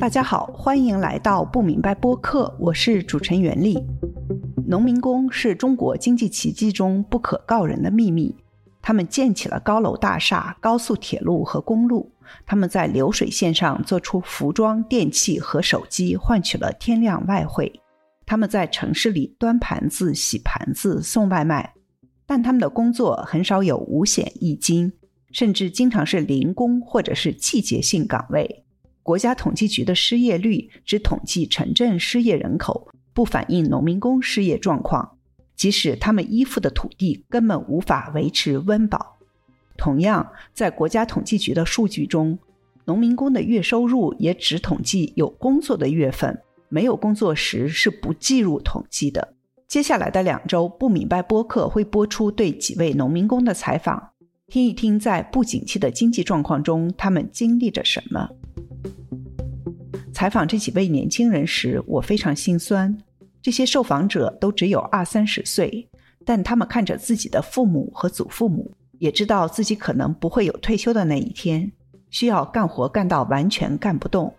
大家好，欢迎来到不明白播客，我是主持人袁丽。农民工是中国经济奇迹中不可告人的秘密。他们建起了高楼大厦、高速铁路和公路。他们在流水线上做出服装、电器和手机，换取了天量外汇。他们在城市里端盘子、洗盘子、送外卖。但他们的工作很少有五险一金，甚至经常是零工或者是季节性岗位。国家统计局的失业率只统计城镇失业人口，不反映农民工失业状况。即使他们依附的土地根本无法维持温饱，同样，在国家统计局的数据中，农民工的月收入也只统计有工作的月份，没有工作时是不计入统计的。接下来的两周，不明白播客会播出对几位农民工的采访，听一听在不景气的经济状况中他们经历着什么。采访这几位年轻人时，我非常心酸。这些受访者都只有二三十岁，但他们看着自己的父母和祖父母，也知道自己可能不会有退休的那一天，需要干活干到完全干不动，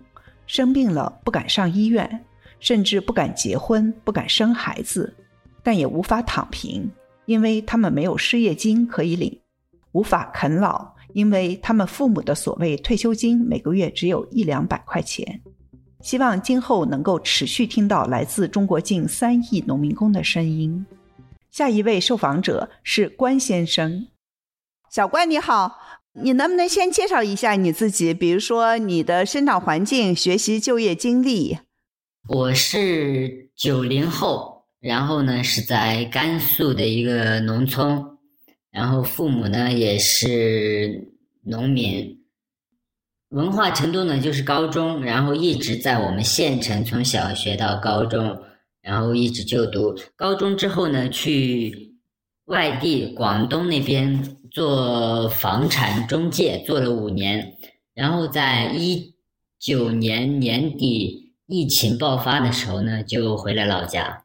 生病了不敢上医院，甚至不敢结婚、不敢生孩子，但也无法躺平，因为他们没有失业金可以领；无法啃老，因为他们父母的所谓退休金每个月只有一两百块钱。希望今后能够持续听到来自中国近三亿农民工的声音。下一位受访者是关先生，小关你好，你能不能先介绍一下你自己？比如说你的生长环境、学习、就业经历。我是九零后，然后呢是在甘肃的一个农村，然后父母呢也是农民。文化程度呢，就是高中，然后一直在我们县城，从小学到高中，然后一直就读。高中之后呢，去外地广东那边做房产中介，做了五年，然后在一九年年底疫情爆发的时候呢，就回了老家。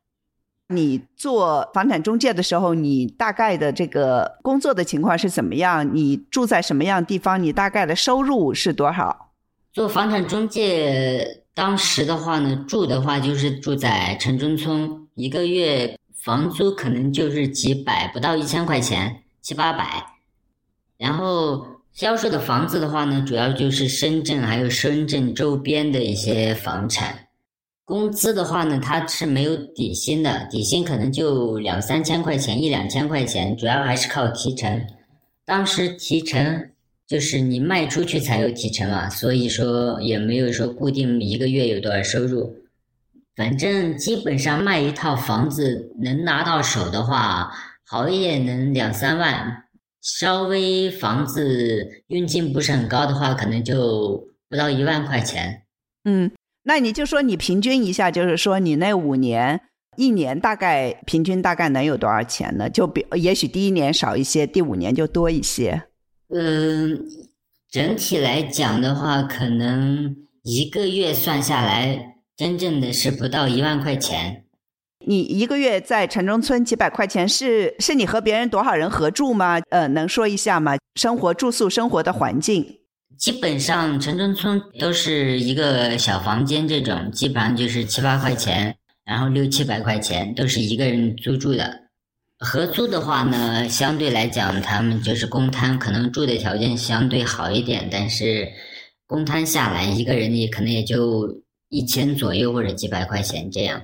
你做房产中介的时候，你大概的这个工作的情况是怎么样？你住在什么样地方？你大概的收入是多少？做房产中介，当时的话呢，住的话就是住在城中村，一个月房租可能就是几百，不到一千块钱，七八百。然后销售的房子的话呢，主要就是深圳还有深圳周边的一些房产。工资的话呢，它是没有底薪的，底薪可能就两三千块钱，一两千块钱，主要还是靠提成。当时提成就是你卖出去才有提成嘛，所以说也没有说固定一个月有多少收入。反正基本上卖一套房子能拿到手的话，好一点能两三万，稍微房子佣金不是很高的话，可能就不到一万块钱。嗯。那你就说你平均一下，就是说你那五年，一年大概平均大概能有多少钱呢？就比也许第一年少一些，第五年就多一些。嗯，整体来讲的话，可能一个月算下来，真正的是不到一万块钱。你一个月在城中村几百块钱，是是你和别人多少人合住吗？呃，能说一下吗？生活住宿生活的环境。基本上城中村都是一个小房间，这种基本上就是七八块钱，然后六七百块钱都是一个人租住的。合租的话呢，相对来讲，他们就是公摊，可能住的条件相对好一点，但是公摊下来一个人也可能也就一千左右或者几百块钱这样。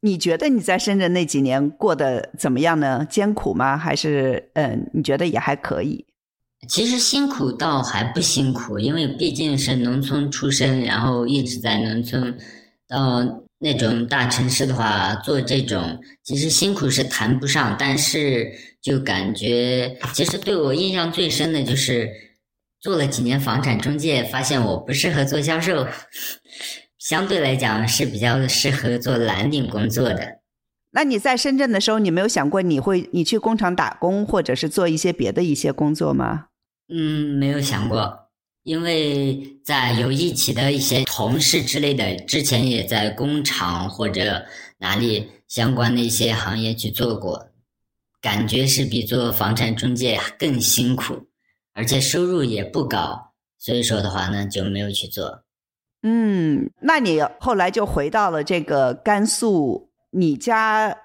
你觉得你在深圳那几年过得怎么样呢？艰苦吗？还是嗯，你觉得也还可以？其实辛苦倒还不辛苦，因为毕竟是农村出生，然后一直在农村，到那种大城市的话，做这种其实辛苦是谈不上，但是就感觉，其实对我印象最深的就是做了几年房产中介，发现我不适合做销售，相对来讲是比较适合做蓝领工作的。那你在深圳的时候，你没有想过你会你去工厂打工，或者是做一些别的一些工作吗？嗯，没有想过，因为在有一起的一些同事之类的，之前也在工厂或者哪里相关的一些行业去做过，感觉是比做房产中介更辛苦，而且收入也不高。所以说的话呢就没有去做。嗯，那你后来就回到了这个甘肃，你家，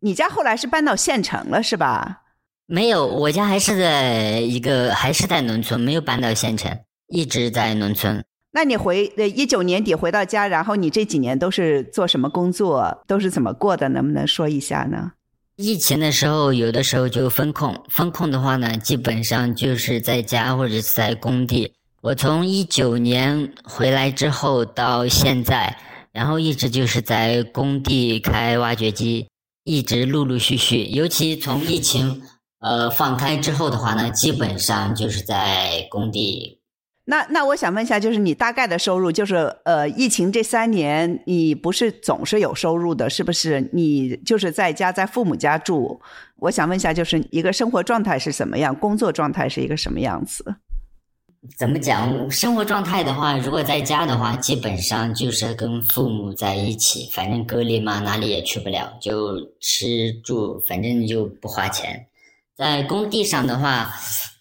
你家后来是搬到县城了是吧？没有，我家还是在一个还是在农村，没有搬到县城，一直在农村。那你回呃一九年底回到家，然后你这几年都是做什么工作，都是怎么过的？能不能说一下呢？疫情的时候，有的时候就封控，封控的话呢，基本上就是在家或者是在工地。我从一九年回来之后到现在，然后一直就是在工地开挖掘机，一直陆陆续续。尤其从疫情呃放开之后的话呢，基本上就是在工地。那那我想问一下，就是你大概的收入，就是呃，疫情这三年你不是总是有收入的，是不是？你就是在家在父母家住，我想问一下，就是一个生活状态是什么样，工作状态是一个什么样子？怎么讲？生活状态的话，如果在家的话，基本上就是跟父母在一起，反正隔离嘛，哪里也去不了，就吃住，反正就不花钱。在工地上的话，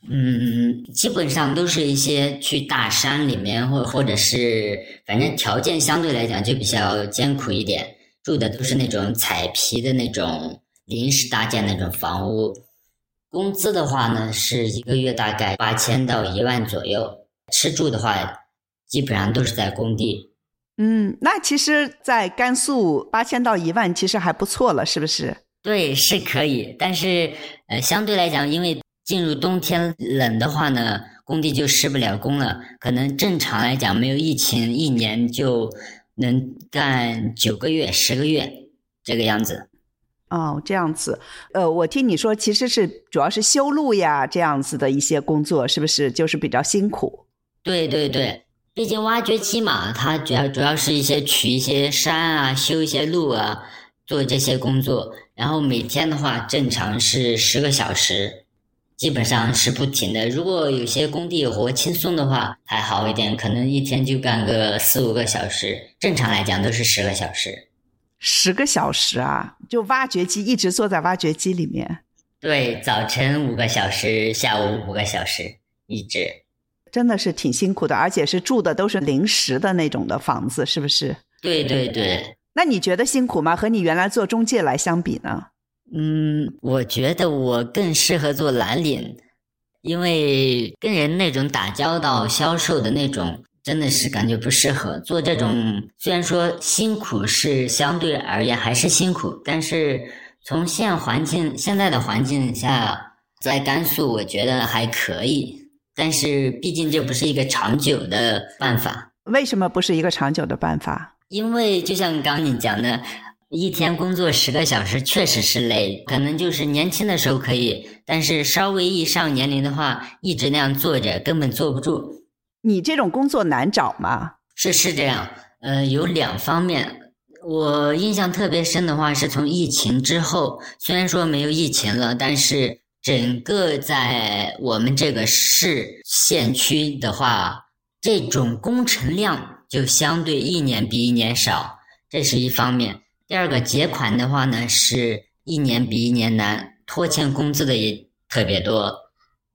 嗯，基本上都是一些去大山里面，或或者是，反正条件相对来讲就比较艰苦一点，住的都是那种彩皮的那种临时搭建那种房屋。工资的话呢，是一个月大概八千到一万左右。吃住的话，基本上都是在工地。嗯，那其实，在甘肃八千到一万其实还不错了，是不是？对，是可以。但是，呃，相对来讲，因为进入冬天冷的话呢，工地就施不了工了。可能正常来讲，没有疫情，一年就能干九个月、十个月这个样子。哦，这样子，呃，我听你说，其实是主要是修路呀，这样子的一些工作，是不是就是比较辛苦？对对对，毕竟挖掘机嘛，它主要主要是一些取一些山啊，修一些路啊，做这些工作。然后每天的话，正常是十个小时，基本上是不停的。如果有些工地活轻松的话，还好一点，可能一天就干个四五个小时。正常来讲都是十个小时。十个小时啊，就挖掘机一直坐在挖掘机里面。对，早晨五个小时，下午五个小时，一直，真的是挺辛苦的，而且是住的都是临时的那种的房子，是不是？对对对。那你觉得辛苦吗？和你原来做中介来相比呢？嗯，我觉得我更适合做蓝领，因为跟人那种打交道、销售的那种。真的是感觉不适合做这种，虽然说辛苦是相对而言还是辛苦，但是从现环境现在的环境下，在甘肃我觉得还可以，但是毕竟这不是一个长久的办法。为什么不是一个长久的办法？因为就像刚你讲的，一天工作十个小时确实是累，可能就是年轻的时候可以，但是稍微一上年龄的话，一直那样坐着根本坐不住。你这种工作难找吗？是是这样，呃，有两方面。我印象特别深的话，是从疫情之后，虽然说没有疫情了，但是整个在我们这个市县区的话，这种工程量就相对一年比一年少，这是一方面。第二个结款的话呢，是一年比一年难，拖欠工资的也特别多。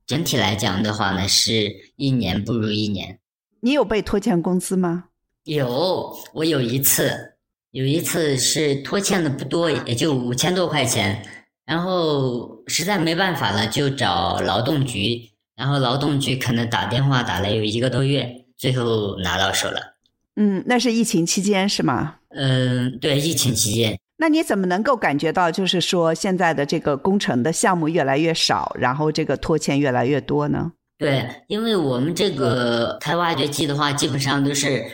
整体来讲的话呢，是一年不如一年。你有被拖欠工资吗？有，我有一次，有一次是拖欠的不多，也就五千多块钱。然后实在没办法了，就找劳动局。然后劳动局可能打电话打了有一个多月，最后拿到手了。嗯，那是疫情期间是吗？嗯，对，疫情期间。那你怎么能够感觉到，就是说现在的这个工程的项目越来越少，然后这个拖欠越来越多呢？对，因为我们这个开挖掘机的话，基本上都是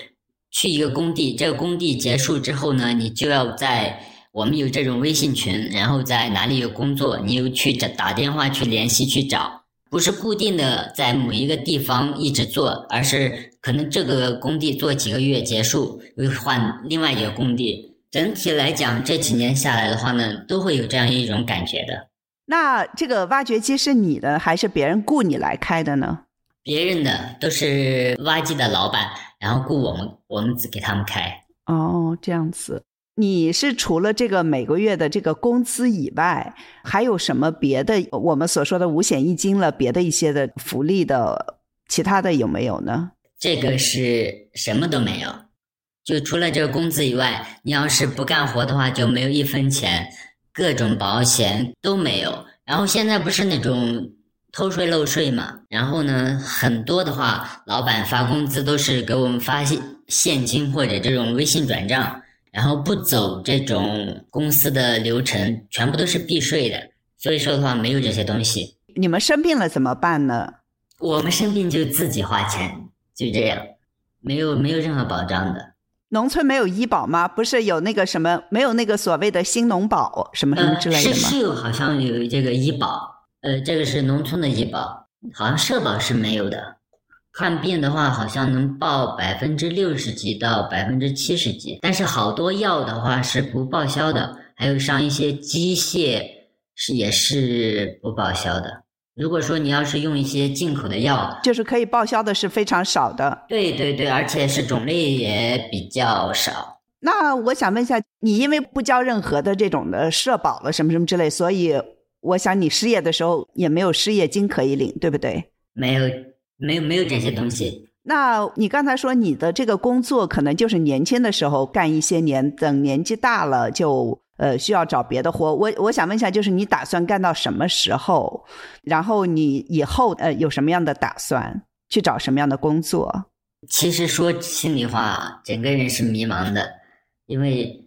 去一个工地，这个工地结束之后呢，你就要在我们有这种微信群，然后在哪里有工作，你又去打打电话去联系去找，不是固定的在某一个地方一直做，而是可能这个工地做几个月结束，又换另外一个工地。整体来讲，这几年下来的话呢，都会有这样一种感觉的。那这个挖掘机是你的，还是别人雇你来开的呢？别人的都是挖机的老板，然后雇我们，我们只给他们开。哦，这样子。你是除了这个每个月的这个工资以外，还有什么别的？我们所说的五险一金了，别的一些的福利的其他的有没有呢？这个是什么都没有，就除了这个工资以外，你要是不干活的话，就没有一分钱，各种保险都没有。然后现在不是那种偷税漏税嘛，然后呢，很多的话，老板发工资都是给我们发现现金或者这种微信转账，然后不走这种公司的流程，全部都是避税的。所以说的话，没有这些东西。你们生病了怎么办呢？我们生病就自己花钱，就这样，没有没有任何保障的。农村没有医保吗？不是有那个什么，没有那个所谓的新农保什么什么之类的吗？是是有，好像有这个医保，呃，这个是农村的医保，好像社保是没有的。看病的话，好像能报百分之六十几到百分之七十几，但是好多药的话是不报销的，还有像一些机械是也是不报销的。如果说你要是用一些进口的药，就是可以报销的是非常少的。对对对，而且是种类也比较少。那我想问一下，你因为不交任何的这种的社保了什么什么之类，所以我想你失业的时候也没有失业金可以领，对不对？没有，没有，没有这些东西。那你刚才说你的这个工作可能就是年轻的时候干一些年，等年纪大了就。呃，需要找别的活。我我想问一下，就是你打算干到什么时候？然后你以后呃有什么样的打算？去找什么样的工作？其实说心里话，整个人是迷茫的，因为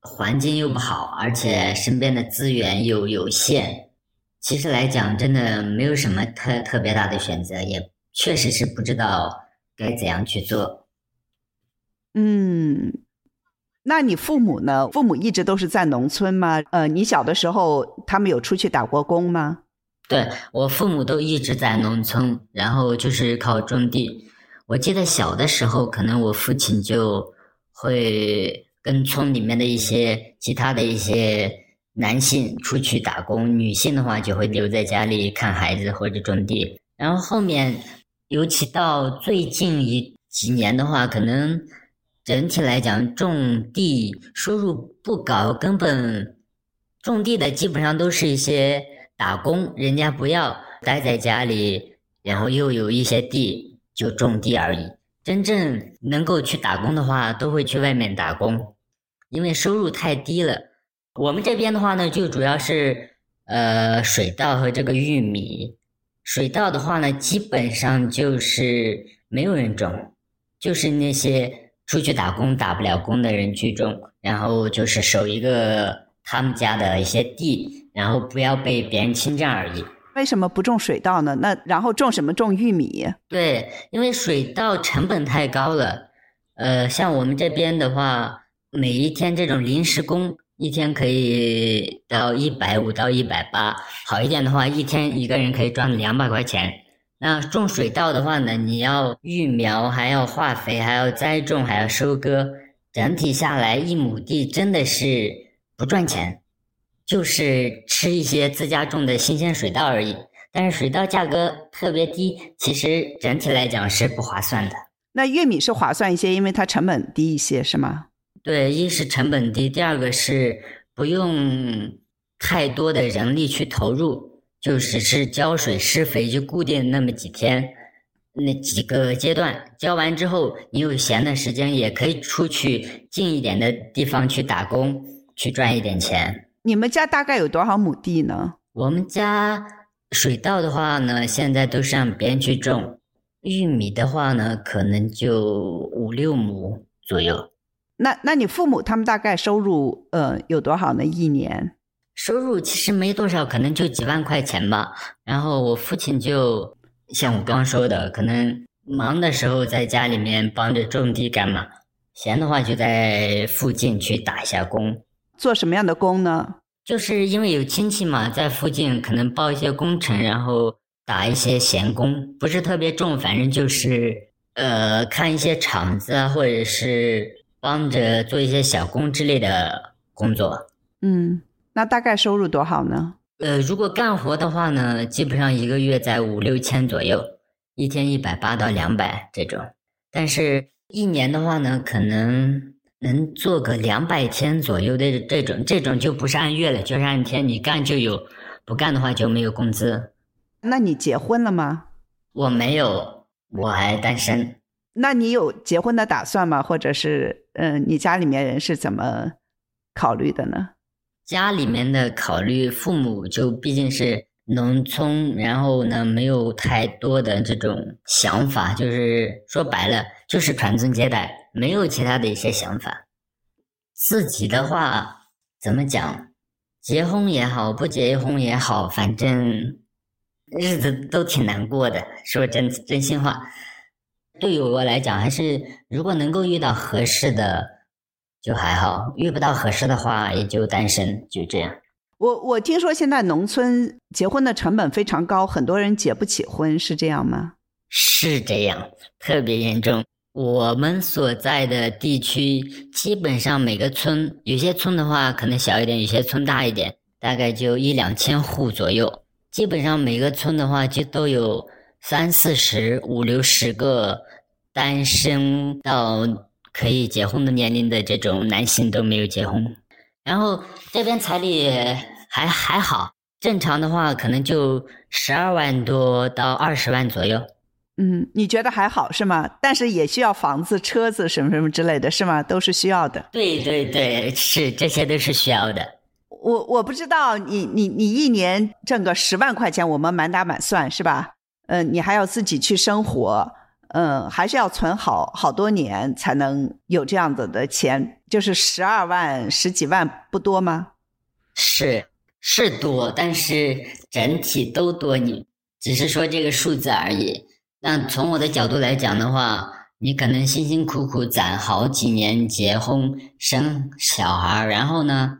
环境又不好，而且身边的资源又有限。其实来讲，真的没有什么特特别大的选择，也确实是不知道该怎样去做。嗯。那你父母呢？父母一直都是在农村吗？呃，你小的时候他们有出去打过工吗？对我父母都一直在农村，然后就是靠种地。我记得小的时候，可能我父亲就会跟村里面的一些其他的一些男性出去打工，女性的话就会留在家里看孩子或者种地。然后后面，尤其到最近一几年的话，可能。整体来讲，种地收入不高，根本种地的基本上都是一些打工，人家不要待在家里，然后又有一些地就种地而已。真正能够去打工的话，都会去外面打工，因为收入太低了。我们这边的话呢，就主要是呃水稻和这个玉米。水稻的话呢，基本上就是没有人种，就是那些。出去打工打不了工的人去种，然后就是守一个他们家的一些地，然后不要被别人侵占而已。为什么不种水稻呢？那然后种什么？种玉米？对，因为水稻成本太高了。呃，像我们这边的话，每一天这种临时工一天可以到一百五到一百八，好一点的话，一天一个人可以赚两百块钱。那种水稻的话呢，你要育苗，还要化肥，还要栽种，还要收割，整体下来一亩地真的是不赚钱，就是吃一些自家种的新鲜水稻而已。但是水稻价格特别低，其实整体来讲是不划算的。那玉米是划算一些，因为它成本低一些，是吗？对，一是成本低，第二个是不用太多的人力去投入。就只是浇水施肥，就固定那么几天，那几个阶段，浇完之后，你有闲的时间也可以出去近一点的地方去打工，去赚一点钱。你们家大概有多少亩地呢？我们家水稻的话呢，现在都是让别人去种；玉米的话呢，可能就五六亩左右。那那你父母他们大概收入呃有多少呢？一年？收入其实没多少，可能就几万块钱吧。然后我父亲就像我刚说的，可能忙的时候在家里面帮着种地干嘛，闲的话就在附近去打一下工。做什么样的工呢？就是因为有亲戚嘛，在附近可能包一些工程，然后打一些闲工，不是特别重，反正就是呃看一些厂子啊，或者是帮着做一些小工之类的工作。嗯。那大概收入多少呢？呃，如果干活的话呢，基本上一个月在五六千左右，一天一百八到两百这种。但是，一年的话呢，可能能做个两百天左右的这种，这种就不是按月了，就是按天，你干就有，不干的话就没有工资。那你结婚了吗？我没有。我还单身。那你有结婚的打算吗？或者是，嗯，你家里面人是怎么考虑的呢？家里面的考虑，父母就毕竟是农村，然后呢，没有太多的这种想法，就是说白了，就是传宗接代，没有其他的一些想法。自己的话，怎么讲？结婚也好，不结婚也好，反正日子都挺难过的。说真真心话。对于我来讲，还是如果能够遇到合适的，就还好；遇不到合适的话，也就单身，就这样。我我听说现在农村结婚的成本非常高，很多人结不起婚，是这样吗？是这样，特别严重。我们所在的地区，基本上每个村，有些村的话可能小一点，有些村大一点，大概就一两千户左右。基本上每个村的话，就都有。三四十、五六十个单身到可以结婚的年龄的这种男性都没有结婚，然后这边彩礼还还好，正常的话可能就十二万多到二十万左右。嗯，你觉得还好是吗？但是也需要房子、车子什么什么之类的是吗？都是需要的。对对对，是这些都是需要的。我我不知道你你你一年挣个十万块钱，我们满打满算是吧？嗯，你还要自己去生活，嗯，还是要存好好多年才能有这样子的钱，就是十二万、十几万不多吗？是是多，但是整体都多，你只是说这个数字而已。那从我的角度来讲的话，你可能辛辛苦苦攒好几年，结婚生小孩，然后呢，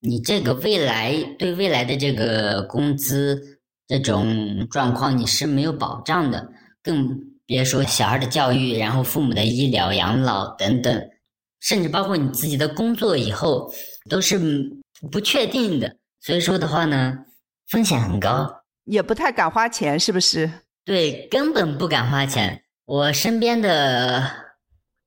你这个未来对未来的这个工资。这种状况你是没有保障的，更别说小孩的教育，然后父母的医疗养老等等，甚至包括你自己的工作以后都是不确定的。所以说的话呢，风险很高，也不太敢花钱，是不是？对，根本不敢花钱。我身边的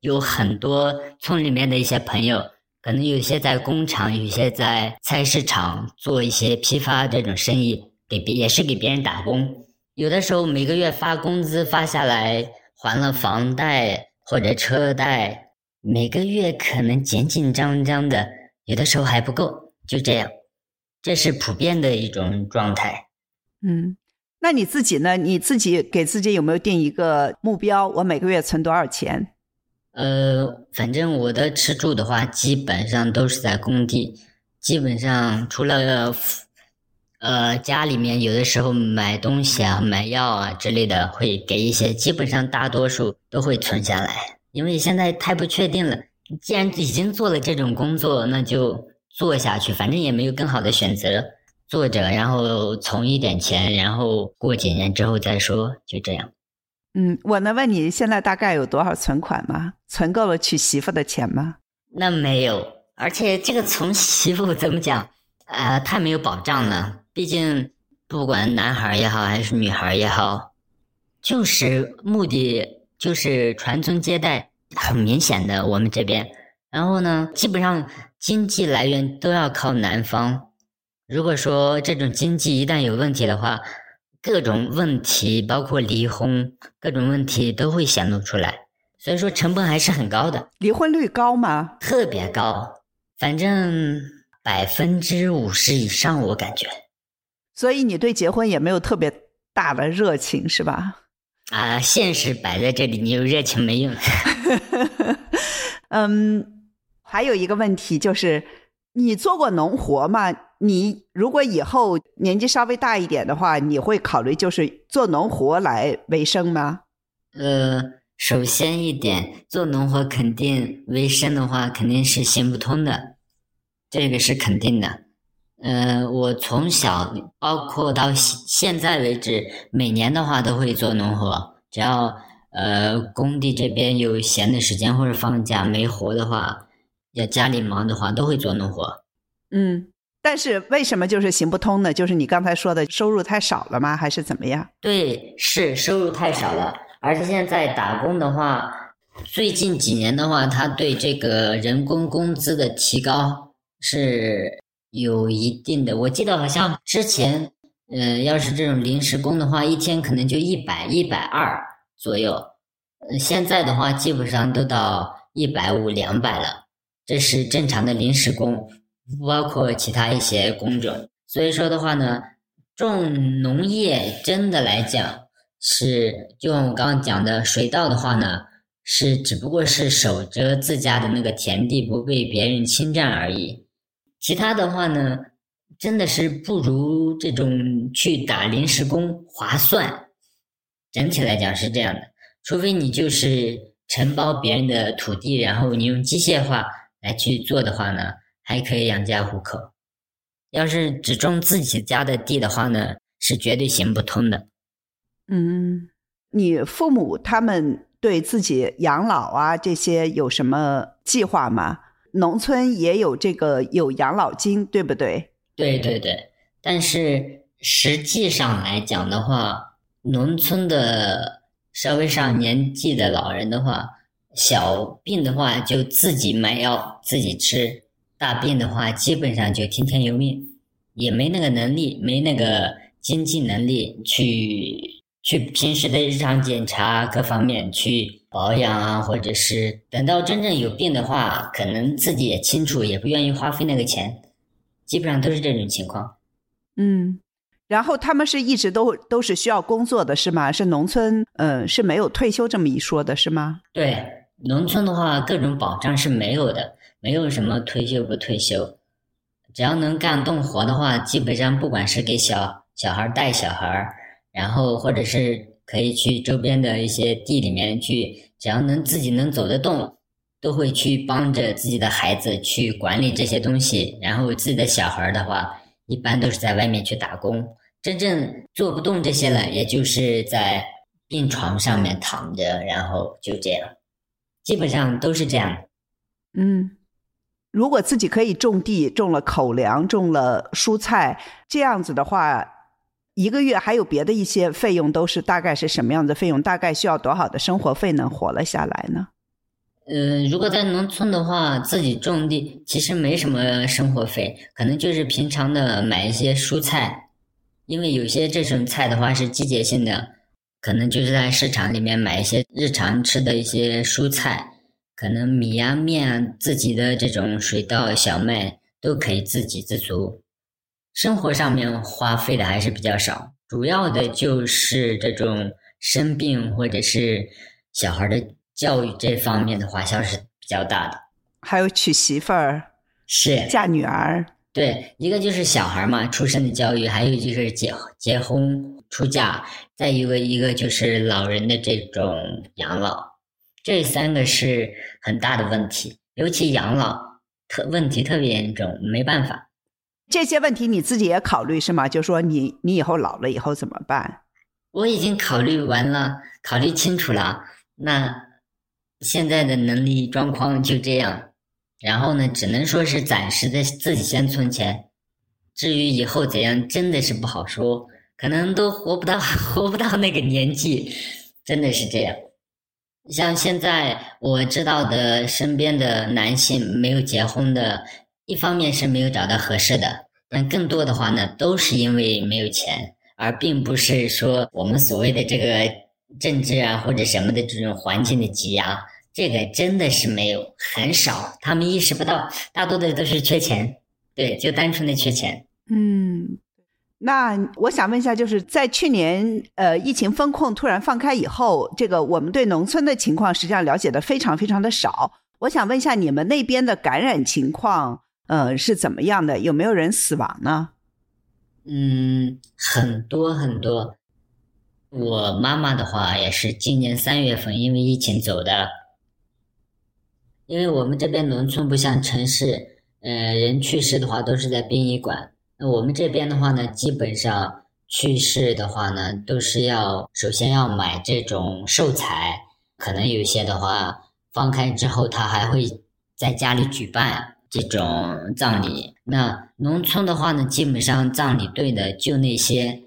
有很多村里面的一些朋友，可能有些在工厂，有些在菜市场做一些批发这种生意。给别也是给别人打工，有的时候每个月发工资发下来，还了房贷或者车贷，每个月可能紧紧张张的，有的时候还不够，就这样，这是普遍的一种状态。嗯，那你自己呢？你自己给自己有没有定一个目标？我每个月存多少钱？呃，反正我的吃住的话，基本上都是在工地，基本上除了。呃，家里面有的时候买东西啊、买药啊之类的会给一些，基本上大多数都会存下来，因为现在太不确定了。既然已经做了这种工作，那就做下去，反正也没有更好的选择，做着，然后存一点钱，然后过几年之后再说，就这样。嗯，我能问你现在大概有多少存款吗？存够了娶媳妇的钱吗？那没有，而且这个存媳妇怎么讲？呃，太没有保障了。毕竟，不管男孩也好，还是女孩也好，就是目的就是传宗接代，很明显的我们这边。然后呢，基本上经济来源都要靠男方。如果说这种经济一旦有问题的话，各种问题，包括离婚，各种问题都会显露出来。所以说，成本还是很高的。离婚率高吗？特别高，反正百分之五十以上，我感觉。所以你对结婚也没有特别大的热情，是吧？啊，现实摆在这里，你有热情没用。嗯，还有一个问题就是，你做过农活吗？你如果以后年纪稍微大一点的话，你会考虑就是做农活来为生吗？呃，首先一点，做农活肯定为生的话，肯定是行不通的，这个是肯定的。呃，我从小包括到现现在为止，每年的话都会做农活。只要呃工地这边有闲的时间或者放假没活的话，要家里忙的话，都会做农活。嗯，但是为什么就是行不通呢？就是你刚才说的收入太少了吗？还是怎么样？对，是收入太少了。而且现在打工的话，最近几年的话，他对这个人工工资的提高是。有一定的，我记得好像之前，呃，要是这种临时工的话，一天可能就一百、一百二，左右，嗯，现在的话基本上都到一百五、两百了，这是正常的临时工，不包括其他一些工种。所以说的话呢，种农业真的来讲是，就我刚刚讲的水稻的话呢，是只不过是守着自家的那个田地不被别人侵占而已，其他的话呢。真的是不如这种去打临时工划算。整体来讲是这样的，除非你就是承包别人的土地，然后你用机械化来去做的话呢，还可以养家糊口。要是只种自己家的地的话呢，是绝对行不通的。嗯，你父母他们对自己养老啊这些有什么计划吗？农村也有这个有养老金，对不对？对对对，但是实际上来讲的话，农村的稍微上年纪的老人的话，小病的话就自己买药自己吃，大病的话基本上就听天由命，也没那个能力，没那个经济能力去去平时的日常检查各方面去保养啊，或者是等到真正有病的话，可能自己也清楚，也不愿意花费那个钱。基本上都是这种情况，嗯，然后他们是一直都都是需要工作的，是吗？是农村，嗯，是没有退休这么一说的，是吗？对，农村的话，各种保障是没有的，没有什么退休不退休，只要能干动活的话，基本上不管是给小小孩带小孩，然后或者是可以去周边的一些地里面去，只要能自己能走得动。都会去帮着自己的孩子去管理这些东西，然后自己的小孩的话，一般都是在外面去打工。真正做不动这些了，也就是在病床上面躺着，然后就这样，基本上都是这样。嗯，如果自己可以种地，种了口粮，种了蔬菜，这样子的话，一个月还有别的一些费用，都是大概是什么样的费用？大概需要多少的生活费能活了下来呢？呃，如果在农村的话，自己种地其实没什么生活费，可能就是平常的买一些蔬菜，因为有些这种菜的话是季节性的，可能就是在市场里面买一些日常吃的一些蔬菜，可能米啊面啊，自己的这种水稻、小麦都可以自给自足，生活上面花费的还是比较少，主要的就是这种生病或者是小孩的。教育这方面的花销是比较大的，还有娶媳妇儿，是嫁女儿，对，一个就是小孩嘛，出生的教育，还有就是结结婚出嫁，再一个一个就是老人的这种养老，这三个是很大的问题，尤其养老特问题特别严重，没办法。这些问题你自己也考虑是吗？就说你你以后老了以后怎么办？我已经考虑完了，考虑清楚了，那。现在的能力状况就这样，然后呢，只能说是暂时的自己先存钱，至于以后怎样，真的是不好说，可能都活不到 活不到那个年纪，真的是这样。像现在我知道的身边的男性没有结婚的，一方面是没有找到合适的，但更多的话呢，都是因为没有钱，而并不是说我们所谓的这个政治啊或者什么的这种环境的挤压。这个真的是没有很少，他们意识不到，大多的都是缺钱，对，就单纯的缺钱。嗯，那我想问一下，就是在去年呃疫情风控突然放开以后，这个我们对农村的情况实际上了解的非常非常的少。我想问一下，你们那边的感染情况呃是怎么样的？有没有人死亡呢？嗯，很多很多。我妈妈的话也是今年三月份因为疫情走的。因为我们这边农村不像城市，呃，人去世的话都是在殡仪馆。那我们这边的话呢，基本上去世的话呢，都是要首先要买这种寿材，可能有些的话放开之后，他还会在家里举办这种葬礼。那农村的话呢，基本上葬礼队的就那些，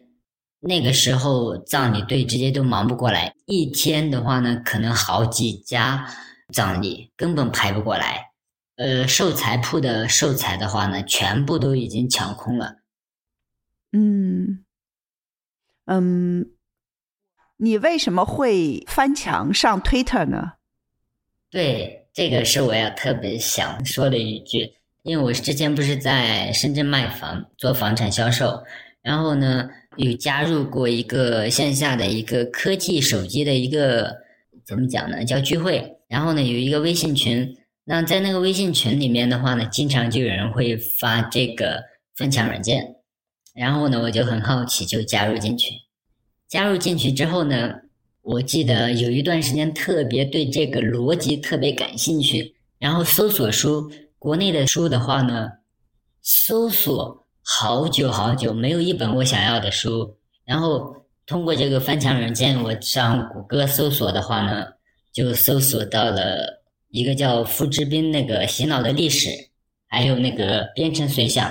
那个时候葬礼队直接都忙不过来，一天的话呢，可能好几家。葬礼根本排不过来，呃，寿材铺的寿材的话呢，全部都已经抢空了。嗯，嗯，你为什么会翻墙上 Twitter 呢？对，这个是我要特别想说的一句，因为我之前不是在深圳卖房做房产销售，然后呢有加入过一个线下的一个科技手机的一个怎么讲呢，叫聚会，然后呢有一个微信群，那在那个微信群里面的话呢，经常就有人会发这个分享软件，然后呢我就很好奇，就加入进去，加入进去之后呢。我记得有一段时间特别对这个逻辑特别感兴趣，然后搜索书，国内的书的话呢，搜索好久好久，没有一本我想要的书。然后通过这个翻墙软件，我上谷歌搜索的话呢，就搜索到了一个叫付志斌那个洗脑的历史，还有那个编程随想，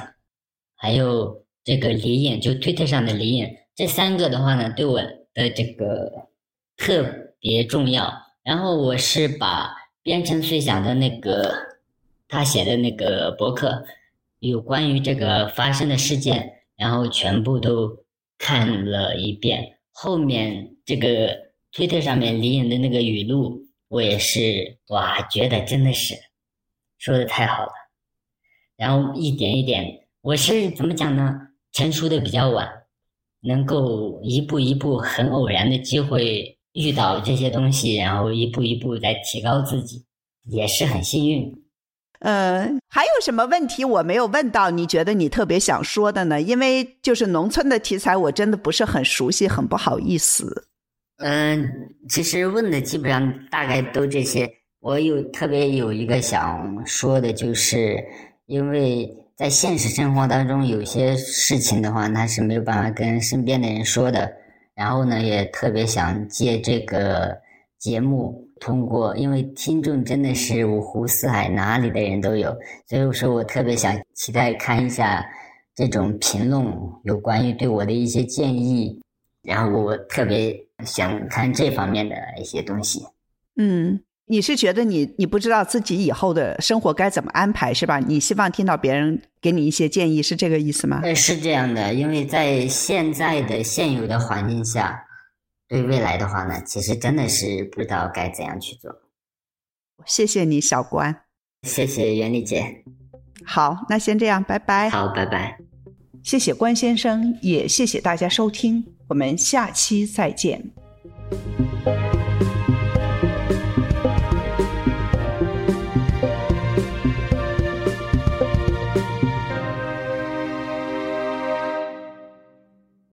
还有这个李颖，就推特上的李颖，这三个的话呢，对我的这个。特别重要。然后我是把编程碎想的那个他写的那个博客，有关于这个发生的事件，然后全部都看了一遍。后面这个推特上面李颖的那个语录，我也是哇，觉得真的是说的太好了。然后一点一点，我是怎么讲呢？成熟的比较晚，能够一步一步很偶然的机会。遇到这些东西，然后一步一步在提高自己，也是很幸运。嗯，还有什么问题我没有问到？你觉得你特别想说的呢？因为就是农村的题材，我真的不是很熟悉，很不好意思。嗯，其实问的基本上大概都这些。我有特别有一个想说的，就是因为在现实生活当中，有些事情的话，他是没有办法跟身边的人说的。然后呢，也特别想借这个节目，通过，因为听众真的是五湖四海哪里的人都有，所以说我特别想期待看一下这种评论，有关于对我的一些建议，然后我特别想看这方面的一些东西。嗯。你是觉得你你不知道自己以后的生活该怎么安排是吧？你希望听到别人给你一些建议，是这个意思吗？对，是这样的，因为在现在的现有的环境下，对未来的话呢，其实真的是不知道该怎样去做。谢谢你，小关。谢谢袁丽姐。好，那先这样，拜拜。好，拜拜。谢谢关先生，也谢谢大家收听，我们下期再见。